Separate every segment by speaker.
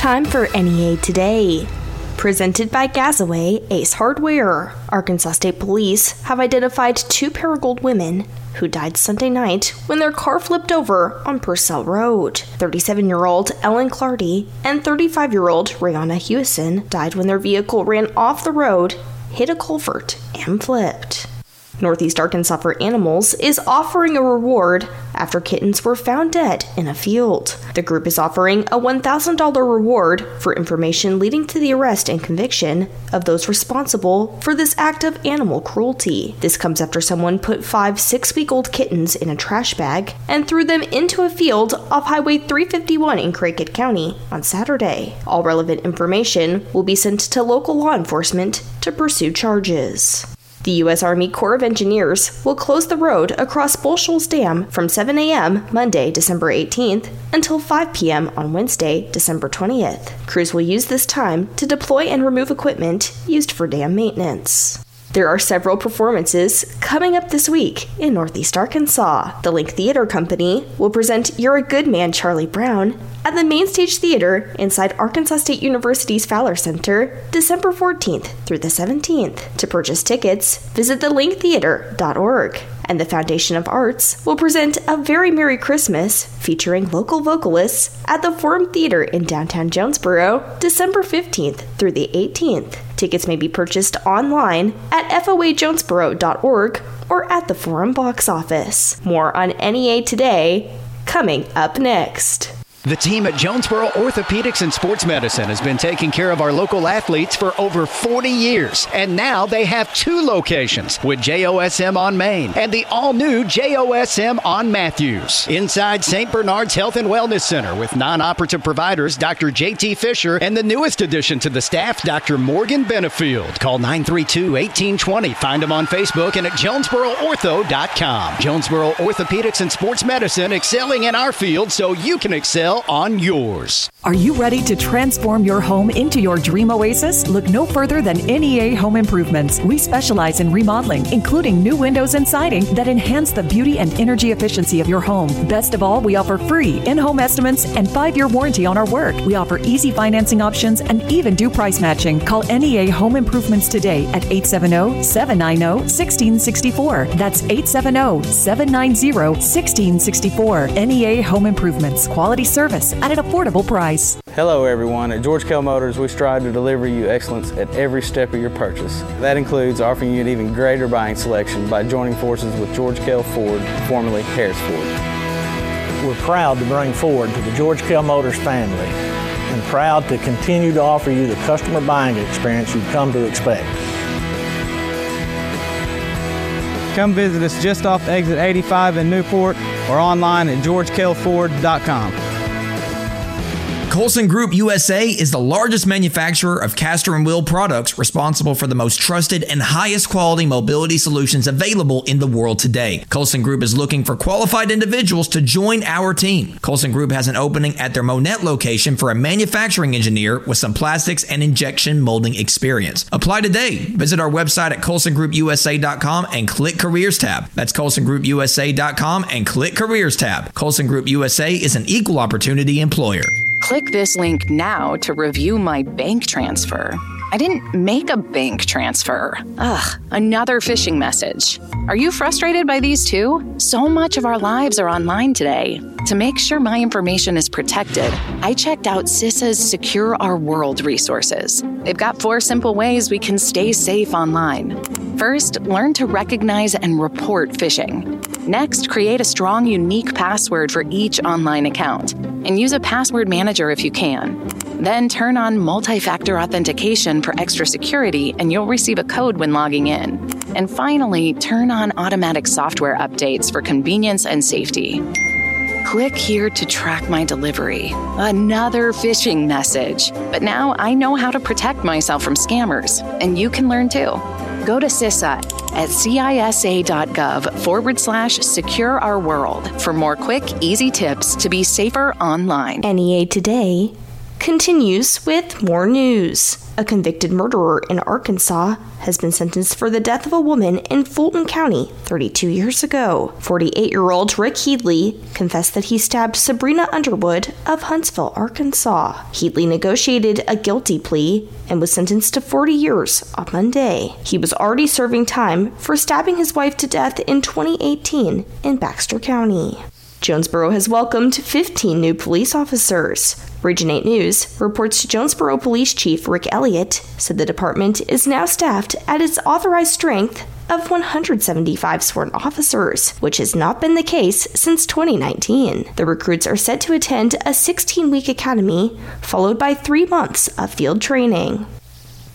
Speaker 1: Time for NEA Today. Presented by Gazaway Ace Hardware. Arkansas State Police have identified two Paragould women who died Sunday night when their car flipped over on Purcell Road. 37 year old Ellen Clardy and 35 year old Rihanna Hewison died when their vehicle ran off the road, hit a culvert, and flipped. Northeast Arkansas for Animals is offering a reward after kittens were found dead in a field. The group is offering a $1,000 reward for information leading to the arrest and conviction of those responsible for this act of animal cruelty. This comes after someone put five six week old kittens in a trash bag and threw them into a field off Highway 351 in Craighead County on Saturday. All relevant information will be sent to local law enforcement to pursue charges. The U.S. Army Corps of Engineers will close the road across Bull Shoals Dam from 7 a.m. Monday, December 18th until 5 p.m. on Wednesday, December 20th. Crews will use this time to deploy and remove equipment used for dam maintenance. There are several performances coming up this week in Northeast Arkansas. The Link Theater Company will present You're a Good Man, Charlie Brown at the Main Stage Theater inside Arkansas State University's Fowler Center, December 14th through the 17th. To purchase tickets, visit thelinktheater.org. And the Foundation of Arts will present A Very Merry Christmas featuring local vocalists at the Forum Theater in downtown Jonesboro, December 15th through the 18th. Tickets may be purchased online at foajonesboro.org or at the Forum box office. More on NEA today, coming up next.
Speaker 2: The team at Jonesboro Orthopedics and Sports Medicine has been taking care of our local athletes for over 40 years. And now they have two locations with JOSM on Main and the all new JOSM on Matthews. Inside St. Bernard's Health and Wellness Center with non operative providers Dr. JT Fisher and the newest addition to the staff, Dr. Morgan Benefield. Call 932 1820. Find them on Facebook and at JonesboroOrtho.com. Jonesboro Orthopedics and Sports Medicine excelling in our field so you can excel on yours.
Speaker 3: Are you ready to transform your home into your dream oasis? Look no further than NEA Home Improvements. We specialize in remodeling, including new windows and siding that enhance the beauty and energy efficiency of your home. Best of all, we offer free in home estimates and five year warranty on our work. We offer easy financing options and even do price matching. Call NEA Home Improvements today at 870 790 1664. That's 870 790 1664. NEA Home Improvements. Quality service service at an affordable price.
Speaker 4: Hello, everyone. At George Kell Motors, we strive to deliver you excellence at every step of your purchase. That includes offering you an even greater buying selection by joining forces with George Kell Ford, formerly Harris Ford.
Speaker 5: We're proud to bring Ford to the George Kell Motors family and proud to continue to offer you the customer buying experience you've come to expect.
Speaker 6: Come visit us just off exit 85 in Newport or online at georgekellford.com.
Speaker 7: Colson Group USA is the largest manufacturer of caster and wheel products responsible for the most trusted and highest quality mobility solutions available in the world today. Colson Group is looking for qualified individuals to join our team. Colson Group has an opening at their Monette location for a manufacturing engineer with some plastics and injection molding experience. Apply today. Visit our website at colsongroupusa.com and click careers tab. That's colsongroupusa.com and click careers tab. Colson Group USA is an equal opportunity employer.
Speaker 8: Click this link now to review my bank transfer. I didn't make a bank transfer. Ugh, another phishing message. Are you frustrated by these too? So much of our lives are online today. To make sure my information is protected, I checked out CISA's Secure Our World resources. They've got four simple ways we can stay safe online. First, learn to recognize and report phishing. Next, create a strong, unique password for each online account and use a password manager if you can. Then turn on multi factor authentication for extra security, and you'll receive a code when logging in. And finally, turn on automatic software updates for convenience and safety. Click here to track my delivery. Another phishing message. But now I know how to protect myself from scammers, and you can learn too. Go to CISA at cisa.gov forward slash secure our world for more quick, easy tips to be safer online.
Speaker 1: NEA Today, continues with more news. A convicted murderer in Arkansas has been sentenced for the death of a woman in Fulton County 32 years ago. 48 year old Rick Headley confessed that he stabbed Sabrina Underwood of Huntsville, Arkansas. Headley negotiated a guilty plea and was sentenced to 40 years on Monday. He was already serving time for stabbing his wife to death in 2018 in Baxter County. Jonesboro has welcomed 15 new police officers. Region 8 News reports Jonesboro Police Chief Rick Elliott said the department is now staffed at its authorized strength of 175 sworn officers, which has not been the case since 2019. The recruits are set to attend a 16 week academy, followed by three months of field training.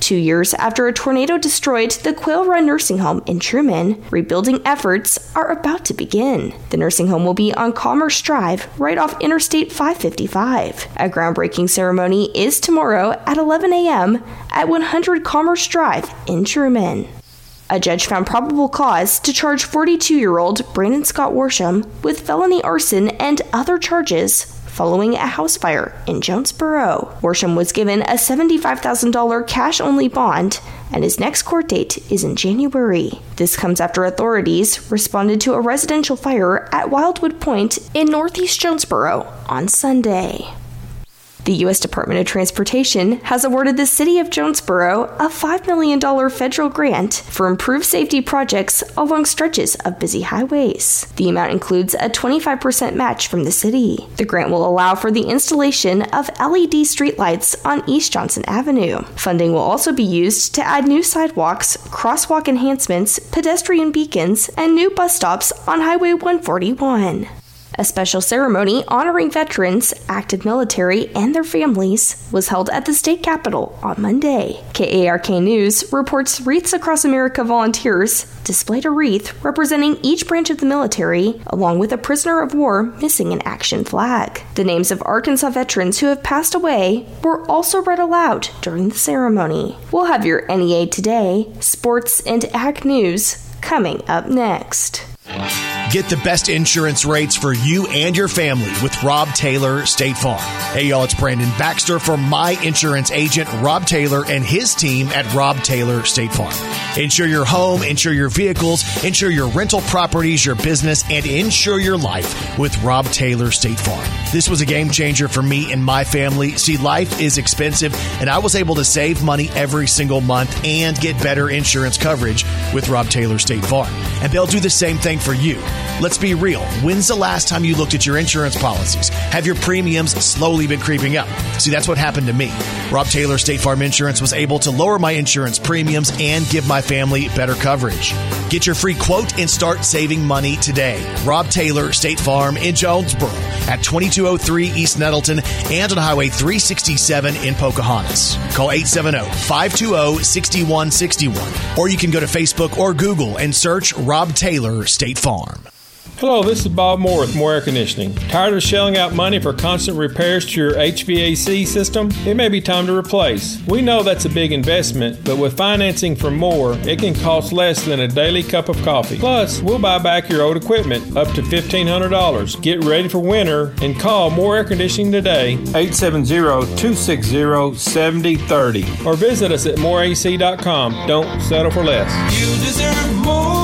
Speaker 1: Two years after a tornado destroyed the Quail Run nursing home in Truman, rebuilding efforts are about to begin. The nursing home will be on Commerce Drive, right off Interstate 555. A groundbreaking ceremony is tomorrow at 11 a.m. at 100 Commerce Drive in Truman. A judge found probable cause to charge 42 year old Brandon Scott Worsham with felony arson and other charges following a house fire in Jonesboro. Worsham was given a $75,000 cash only bond, and his next court date is in January. This comes after authorities responded to a residential fire at Wildwood Point in northeast Jonesboro on Sunday. The U.S. Department of Transportation has awarded the City of Jonesboro a $5 million federal grant for improved safety projects along stretches of busy highways. The amount includes a 25% match from the city. The grant will allow for the installation of LED streetlights on East Johnson Avenue. Funding will also be used to add new sidewalks, crosswalk enhancements, pedestrian beacons, and new bus stops on Highway 141. A special ceremony honoring veterans, active military, and their families was held at the state capitol on Monday. KARK News reports Wreaths Across America volunteers displayed a wreath representing each branch of the military, along with a prisoner of war missing an action flag. The names of Arkansas veterans who have passed away were also read aloud during the ceremony. We'll have your NEA Today, sports, and ag news coming up next.
Speaker 9: Get the best insurance rates for you and your family with Rob Taylor State Farm. Hey, y'all, it's Brandon Baxter from my insurance agent, Rob Taylor, and his team at Rob Taylor State Farm. Insure your home, insure your vehicles, insure your rental properties, your business, and insure your life with Rob Taylor State Farm. This was a game changer for me and my family. See, life is expensive, and I was able to save money every single month and get better insurance coverage with Rob Taylor State Farm. And they'll do the same thing for you. Let's be real. When's the last time you looked at your insurance policies? Have your premiums slowly been creeping up? See, that's what happened to me. Rob Taylor State Farm Insurance was able to lower my insurance premiums and give my family better coverage. Get your free quote and start saving money today. Rob Taylor State Farm in Jonesboro at 2203 East Nettleton and on Highway 367 in Pocahontas. Call 870-520-6161 or you can go to Facebook or Google and search Rob Taylor State Farm.
Speaker 10: Hello, this is Bob Moore with Moore Air Conditioning. Tired of shelling out money for constant repairs to your HVAC system? It may be time to replace. We know that's a big investment, but with financing from Moore, it can cost less than a daily cup of coffee. Plus, we'll buy back your old equipment up to $1,500. Get ready for winter and call Moore Air Conditioning today, 870-260-7030 or visit us at moreac.com. Don't settle for less.
Speaker 11: You deserve more.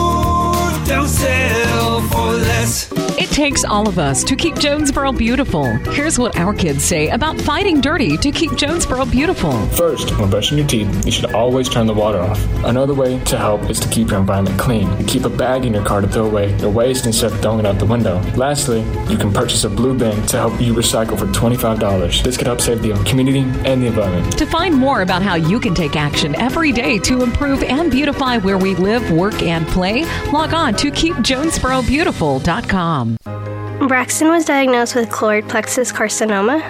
Speaker 3: It takes all of us to keep Jonesboro beautiful. Here's what our kids say about fighting dirty to keep Jonesboro beautiful.
Speaker 12: First, when brushing your teeth, you should always turn the water off. Another way to help is to keep your environment clean. Keep a bag in your car to throw away your waste instead of throwing it out the window. Lastly, you can purchase a blue bin to help you recycle for $25. This could help save the community and the environment.
Speaker 3: To find more about how you can take action every day to improve and beautify where we live, work, and play, log on to keepjonesborobeautiful.com.
Speaker 13: Braxton was diagnosed with choroid plexus carcinoma,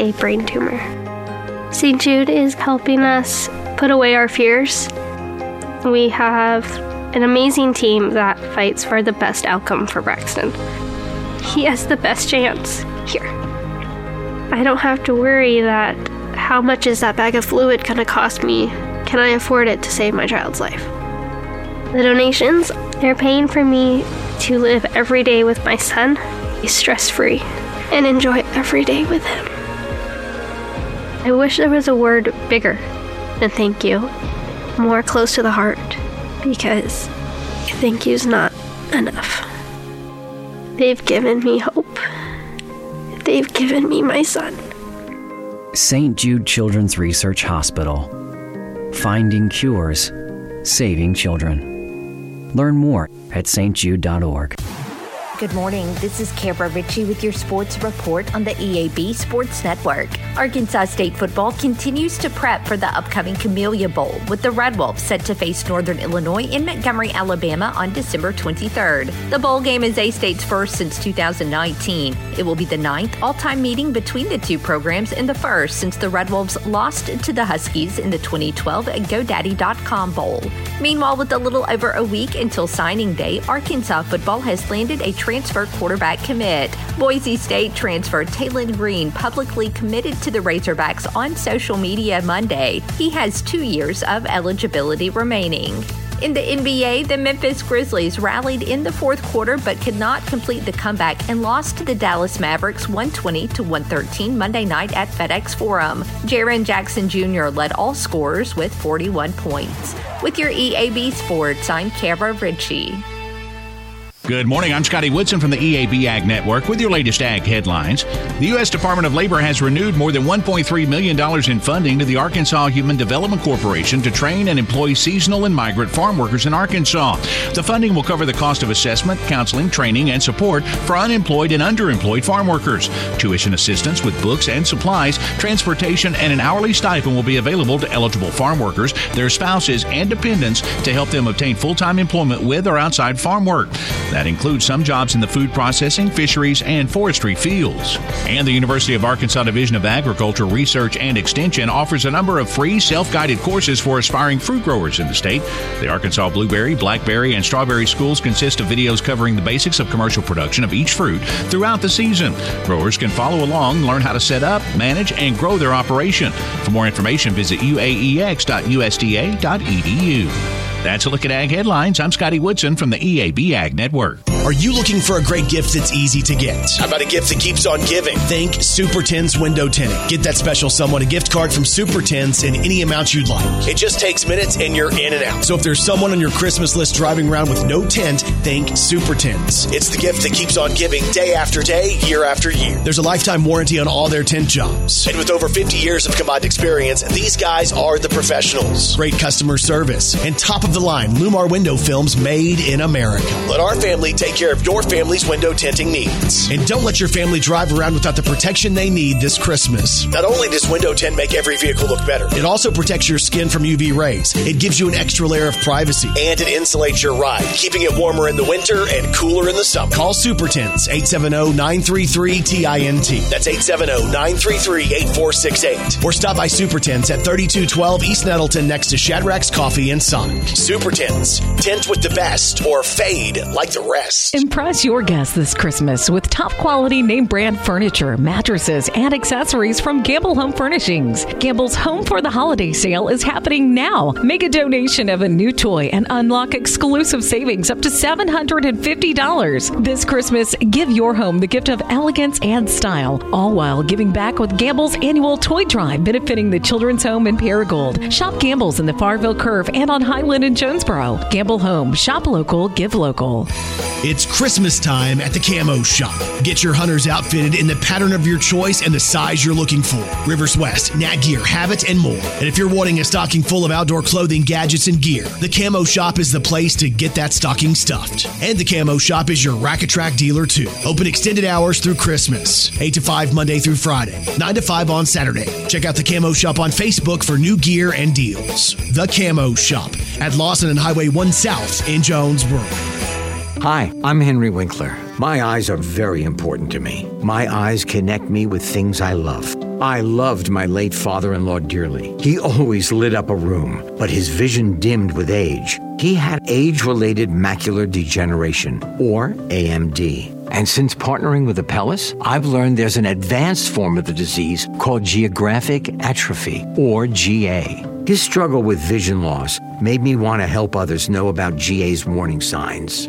Speaker 13: a brain tumor. St. Jude is helping us put away our fears. We have an amazing team that fights for the best outcome for Braxton. He has the best chance here. I don't have to worry that how much is that bag of fluid going to cost me? Can I afford it to save my child's life? The donations, they're paying for me to live every day with my son, stress free, and enjoy every day with him. I wish there was a word bigger than thank you, more close to the heart, because thank you's not enough. They've given me hope. They've given me my son.
Speaker 14: St. Jude Children's Research Hospital. Finding cures, saving children. Learn more at stjude.org.
Speaker 15: Good morning. This is Kara Ritchie with your sports report on the EAB Sports Network. Arkansas State football continues to prep for the upcoming Camellia Bowl, with the Red Wolves set to face Northern Illinois in Montgomery, Alabama on December 23rd. The bowl game is A State's first since 2019. It will be the ninth all time meeting between the two programs and the first since the Red Wolves lost to the Huskies in the 2012 GoDaddy.com Bowl. Meanwhile, with a little over a week until signing day, Arkansas football has landed a transfer quarterback commit. Boise State transfer Taylen Green publicly committed to the Razorbacks on social media Monday. He has two years of eligibility remaining. In the NBA, the Memphis Grizzlies rallied in the fourth quarter but could not complete the comeback and lost to the Dallas Mavericks 120 to 113 Monday night at FedEx Forum. Jaren Jackson Jr. led all scorers with 41 points. With your EAB Sports, I'm Kara Ritchie.
Speaker 16: Good morning. I'm Scotty Woodson from the EAB Ag Network with your latest ag headlines. The U.S. Department of Labor has renewed more than $1.3 million in funding to the Arkansas Human Development Corporation to train and employ seasonal and migrant farm workers in Arkansas. The funding will cover the cost of assessment, counseling, training, and support for unemployed and underemployed farm workers. Tuition assistance with books and supplies, transportation, and an hourly stipend will be available to eligible farm workers, their spouses, and dependents to help them obtain full time employment with or outside farm work. That includes some jobs in the food processing, fisheries, and forestry fields. And the University of Arkansas Division of Agriculture Research and Extension offers a number of free self guided courses for aspiring fruit growers in the state. The Arkansas blueberry, blackberry, and strawberry schools consist of videos covering the basics of commercial production of each fruit throughout the season. Growers can follow along, learn how to set up, manage, and grow their operation. For more information, visit uaex.usda.edu. That's a look at Ag Headlines. I'm Scotty Woodson from the EAB Ag Network.
Speaker 9: Are you looking for a great gift that's easy to get? How about a gift that keeps on giving? Think Super Tints window tinting. Get that special someone a gift card from Super Tints in any amount you'd like. It just takes minutes and you're in and out. So if there's someone on your Christmas list driving around with no tent, think Super Tints. It's the gift that keeps on giving day after day, year after year. There's a lifetime warranty on all their tent jobs. And with over 50 years of combined experience, these guys are the professionals. Great customer service and top of the line LLumar window films made in America. Let our family take care of your family's window tinting needs. And don't let your family drive around without the protection they need this Christmas. Not only does window tint make every vehicle look better, it also protects your skin from UV rays. It gives you an extra layer of privacy and it insulates your ride, keeping it warmer in the winter and cooler in the summer. Call Super Tints 870-933-TINT. That's 870-933-8468. Or stop by Super Tints at 3212 East Nettleton next to Shadrack's Coffee and Sonic. Super Tints. Tint with the best or fade like the rest.
Speaker 3: Impress your guests this Christmas with top quality name brand furniture, mattresses, and accessories from Gamble Home Furnishings. Gamble's Home for the Holiday sale is happening now. Make a donation of a new toy and unlock exclusive savings up to $750. This Christmas, give your home the gift of elegance and style, all while giving back with Gamble's annual toy drive benefiting the Children's Home in Paragould. Shop Gamble's in the Farville Curve and on Highland in Jonesboro. Gamble Home. Shop local, give local.
Speaker 9: It's Christmas time at the Camo Shop. Get your hunters outfitted in the pattern of your choice and the size you're looking for. Rivers West, Nat Gear, Habit, and more. And if you're wanting a stocking full of outdoor clothing, gadgets, and gear, the Camo Shop is the place to get that stocking stuffed. And the Camo Shop is your Rack Track dealer too. Open extended hours through Christmas, 8 to 5 Monday through Friday, 9 to 5 on Saturday. Check out the Camo Shop on Facebook for new gear and deals. The Camo Shop at Lawson and Highway 1 South in Jonesboro.
Speaker 17: Hi, I'm Henry Winkler. My eyes are very important to me. My eyes connect me with things I love. I loved my late father in law dearly. He always lit up a room, but his vision dimmed with age. He had age related macular degeneration, or AMD. And since partnering with Apellis, I've learned there's an advanced form of the disease called geographic atrophy, or GA. His struggle with vision loss made me want to help others know about GA's warning signs.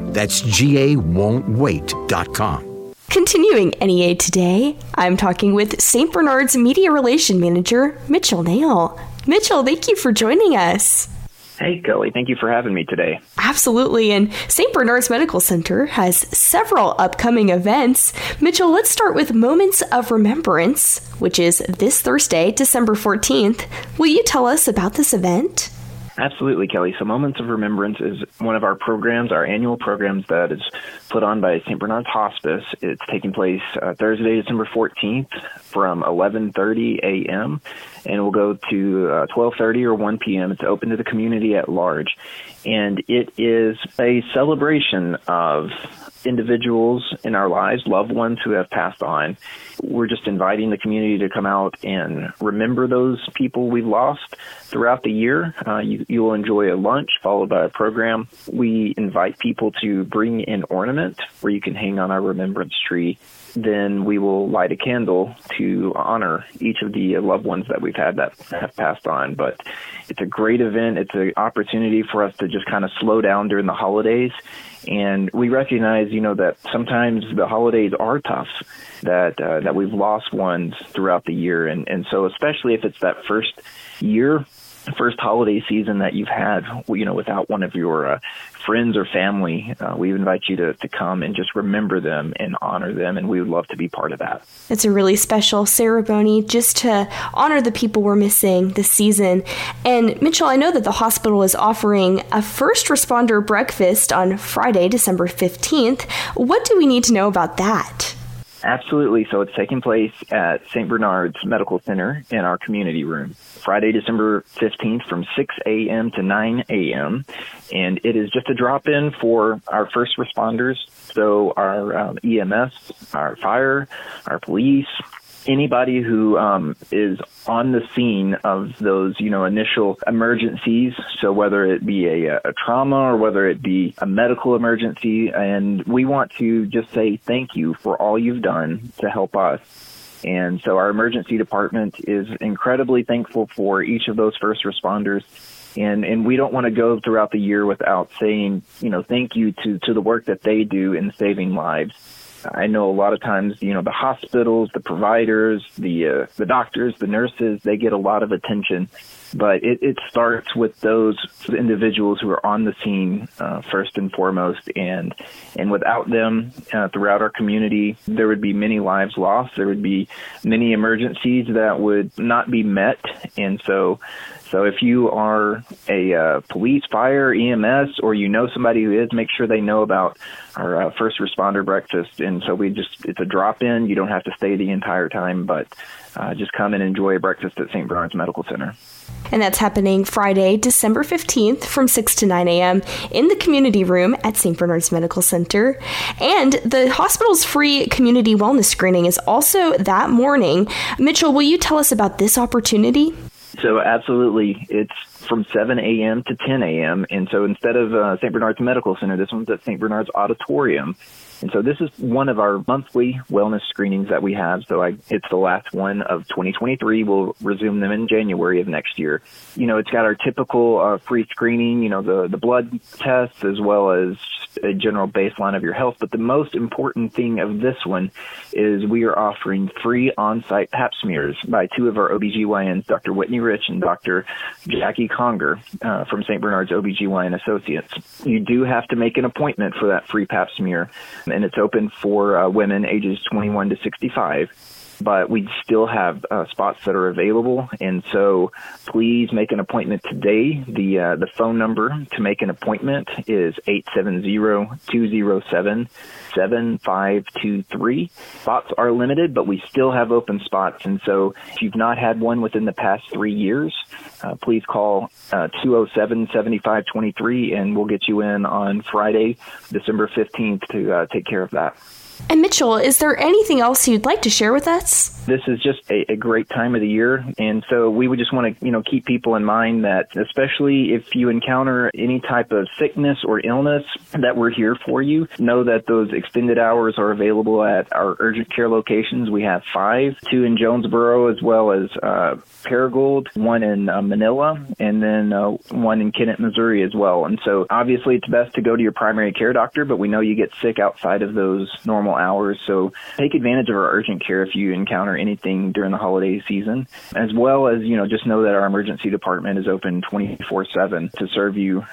Speaker 17: That's GA1won'twait.com.
Speaker 1: Continuing NEA today, I'm talking with St. Bernard's Media Relation Manager, Mitchell Nail. Mitchell, thank you for joining us.
Speaker 18: Hey, Kelly, thank you for having me today.
Speaker 1: Absolutely. And St. Bernard's Medical Center has several upcoming events. Mitchell, let's start with Moments of Remembrance, which is this Thursday, December 14th. Will you tell us about this event?
Speaker 18: Absolutely, Kelly. So, Moments of Remembrance is one of our programs, our annual programs that is put on by St. Bernard's Hospice. It's taking place uh, Thursday, December 14th from 11:30 a.m. and will go to uh, 12:30 or 1 p.m. It's open to the community at large, and it is a celebration of individuals in our lives, loved ones who have passed on. We're just inviting the community to come out and remember those people we've lost throughout the year. Uh, you, you will enjoy a lunch followed by a program. We invite people to bring an ornament where you can hang on our remembrance tree then we will light a candle to honor each of the loved ones that we've had that have passed on. But it's a great event. It's an opportunity for us to just kind of slow down during the holidays. And we recognize, you know, that sometimes the holidays are tough, that uh, that we've lost ones throughout the year, and and so especially if it's that first year first holiday season that you've had, you know, without one of your uh, friends or family, uh, we invite you to, to come and just remember them and honor them, and we would love to be part of that.
Speaker 1: It's a really special ceremony just to honor the people we're missing this season. And Mitchell, I know that the hospital is offering a first responder breakfast on Friday, December 15th. What do we need to know about that?
Speaker 18: Absolutely. So it's taking place at St. Bernard's Medical Center in our community room. Friday, December 15th from 6 a.m. to 9 a.m. And it is just a drop in for our first responders. So our um, EMS, our fire, our police, anybody who um, is on the scene of those, you know, initial emergencies. So whether it be a, a, trauma or whether it be a medical emergency, and we want to just say thank you for all you've done to help us. And so our emergency department is incredibly thankful for each of those first responders. And, and we don't want to go throughout the year without saying, you know, thank you to, to the work that they do in saving lives. I know a lot of times, you know, the hospitals, the providers, the uh, the doctors, the nurses, they get a lot of attention, but it, it starts with those individuals who are on the scene uh, first and foremost, and and without them uh, throughout our community, there would be many lives lost. There would be many emergencies that would not be met, and so so if you are a uh, police, fire, EMS, or you know somebody who is, make sure they know about our uh, first responder breakfast. And so we just, it's a drop in. You don't have to stay the entire time, but uh, just come and enjoy a breakfast at St. Bernard's Medical Center.
Speaker 1: And that's happening Friday, December 15th from 6 to 9 a.m. in the community room at St. Bernard's Medical Center. And the hospital's free community wellness screening is also that morning. Mitchell, will you tell us about this opportunity?
Speaker 18: So absolutely, it's from 7 a.m. to 10 a.m. And so instead of uh, St. Bernard's Medical Center, this one's at St. Bernard's Auditorium. And so this is one of our monthly wellness screenings that we have. So I, it's the last one of 2023. We'll resume them in January of next year. You know, it's got our typical uh, free screening, you know, the, the blood tests as well as a general baseline of your health. But the most important thing of this one is we are offering free on-site pap smears by two of our OBGYNs, Dr. Whitney Rich and Dr. Jackie Conger uh, from St. Bernard's OBGYN Associates. You do have to make an appointment for that free pap smear and it's open for uh, women ages 21 to 65. But we still have uh, spots that are available. And so please make an appointment today. The, uh, the phone number to make an appointment is 870-207 7523. Spots are limited, but we still have open spots. And so if you've not had one within the past three years, uh, please call uh, 207 7523 and we'll get you in on Friday, December 15th to uh, take care of that.
Speaker 1: And Mitchell, is there anything else you'd like to share with us?
Speaker 18: This is just a, a great time of the year, and so we would just want to, you know, keep people in mind that, especially if you encounter any type of sickness or illness, that we're here for you. Know that those extended hours are available at our urgent care locations. We have five, two in Jonesboro, as well as uh, Paragould, one in uh, Manila, and then uh, one in Kennett, Missouri, as well. And so, obviously, it's best to go to your primary care doctor, but we know you get sick outside of those normal hours. So take advantage of our urgent care if you encounter anything during the holiday season, as well as, you know, just know that our emergency department is open 24 7 to serve you.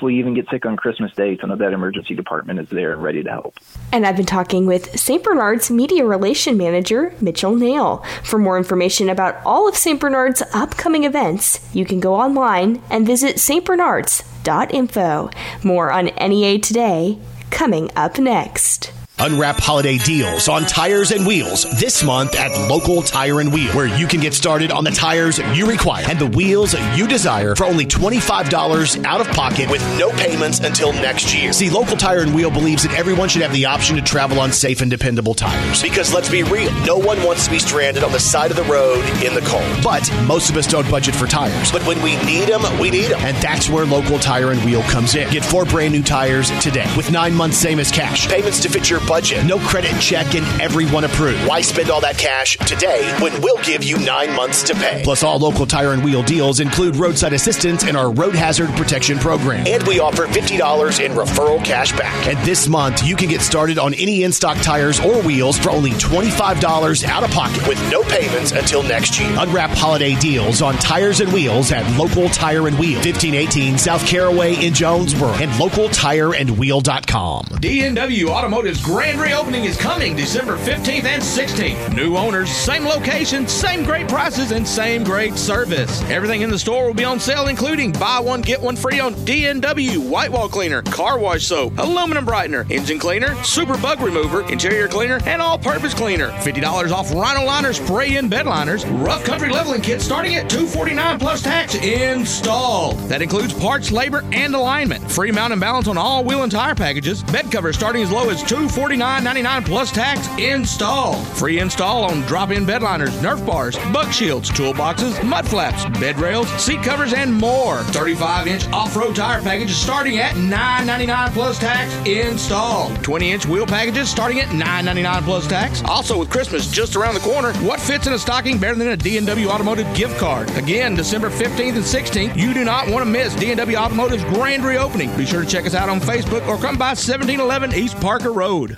Speaker 18: You even get sick on Christmas Day, so know that emergency department is there ready to help.
Speaker 1: And I've been talking with St. Bernard's Media Relation Manager, Mitchell Nail. For more information about all of St. Bernard's upcoming events, you can go online and visit stbernards.info. More on NEA today, coming up next.
Speaker 9: Unwrap holiday deals on tires and wheels this month at Local Tire and Wheel, where you can get started on the tires you require and the wheels you desire for only $25 out of pocket with no payments until next year. See, Local Tire and Wheel believes that everyone should have the option to travel on safe and dependable tires. Because let's be real, no one wants to be stranded on the side of the road in the cold. But most of us don't budget for tires. But when we need them, we need them. And that's where Local Tire and Wheel comes in. Get four brand new tires today with nine months same as cash. Payments to fit your budget. No credit check and everyone approved. Why spend all that cash today when we'll give you nine months to pay? Plus, all local tire and wheel deals include roadside assistance and our road hazard protection program. And we offer $50 in referral cash back. And this month, you can get started on any in stock tires or wheels for only $25 out of pocket with no payments until next year. Unwrap holiday deals on tires and wheels at Local Tire and Wheel, 1518 South Caraway in Jonesboro, and localtireandwheel.com.
Speaker 19: D&W Automotive's grand reopening is coming December 15th and 16th. New owners, same location, same great prices, and same great service. Everything in the store will be on sale, including buy one, get one free on D&W, white wall cleaner, car wash soap, aluminum brightener, engine cleaner, super bug remover, interior cleaner, and all purpose cleaner. $50 off Rhino liner spray in bed liners, rough country leveling kit starting at 249 plus tax installed. That includes parts, labor, and alignment. Free mount and balance on all wheel and tire packages. Bed covers starting as low as $249.99 plus tax installed. Free install on drop-in bedliners, Nerf bars, bug shields, toolboxes, mud flaps, bed rails, seat covers, and more. 35-inch off-road tire packages starting at $9.99 plus tax installed. 20-inch wheel packages starting at $9.99 plus tax. Also with Christmas just around the corner, what fits in a stocking better than a D&W Automotive gift card? Again, December 15th and 16th. You do not want to miss D&W Automotive's grand reopening. Be sure to check us out on Facebook or come by 1711 East Parker Road.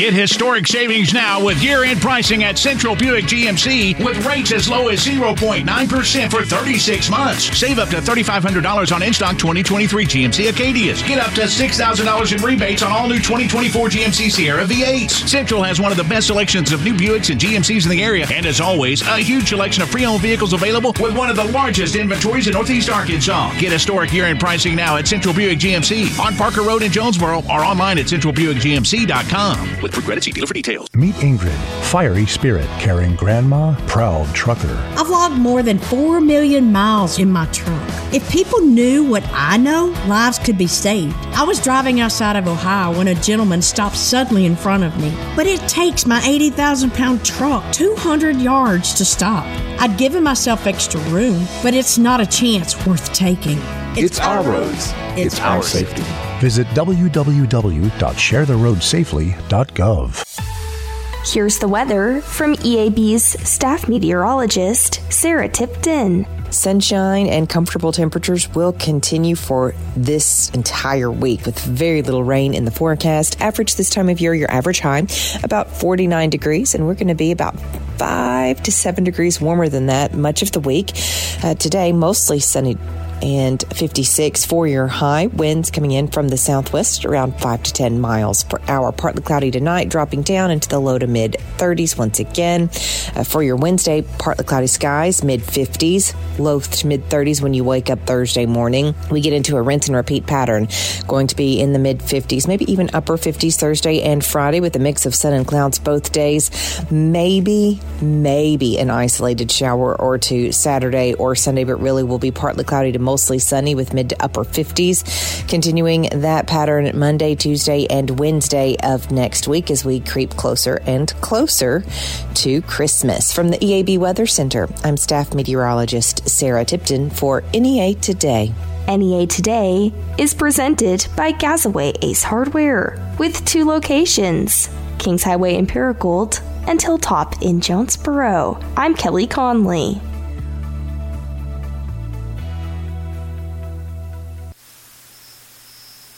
Speaker 16: Get historic savings now with year end pricing at Central Buick GMC with rates as low as 0.9% for 36 months. Save up to $3,500 on in stock 2023 GMC Acadias. Get up to $6,000 in rebates on all new 2024 GMC Sierra V8s. Central has one of the best selections of new Buicks and GMCs in the area, and as always, a huge selection of pre owned vehicles available with one of the largest inventories in Northeast Arkansas. Get historic year end pricing now at Central Buick GMC on Parker Road in Jonesboro or online at centralbuickgmc.com. With credit, see dealer for details.
Speaker 20: Meet Ingrid, fiery spirit, caring grandma, proud trucker.
Speaker 21: I've logged more than 4 million miles in my truck. If people knew what I know, lives could be saved. I was driving outside of Ohio when a gentleman stopped suddenly in front of me. But it takes my 80,000 pound truck 200 yards to stop. I'd given myself extra room, but it's not a chance worth taking.
Speaker 20: It's, our roads.
Speaker 21: It's,
Speaker 20: It's our safety. Visit www.sharetheroadsafely.gov.
Speaker 1: Here's the weather from EAB's staff meteorologist, Sarah Tipton.
Speaker 22: Sunshine and comfortable temperatures will continue for this entire week with very little rain in the forecast. Average this time of year, your average high, about 49 degrees, and we're going to be about five to seven degrees warmer than that much of the week. Uh, today, mostly sunny and 56 for your high. Winds coming in from the southwest around 5 to 10 miles per hour. Partly cloudy tonight, dropping down into the low to mid 30s once again. Uh, for your Wednesday, partly cloudy skies, mid 50s, low to mid 30s when you wake up Thursday morning. We get into a rinse and repeat pattern, going to be in the mid 50s, maybe even upper 50s Thursday and Friday with a mix of sun and clouds both days. Maybe, maybe an isolated shower or two Saturday or Sunday, but really will be partly cloudy to mostly sunny with mid to upper 50s. Continuing that pattern Monday, Tuesday, and Wednesday of next week as we creep closer and closer to Christmas. From the EAB Weather Center, I'm staff meteorologist Sarah Tipton for NEA Today.
Speaker 1: NEA Today is presented by Gazaway Ace Hardware with two locations Kings Highway in Paragould and Hilltop in Jonesboro. I'm Kelly Connelly.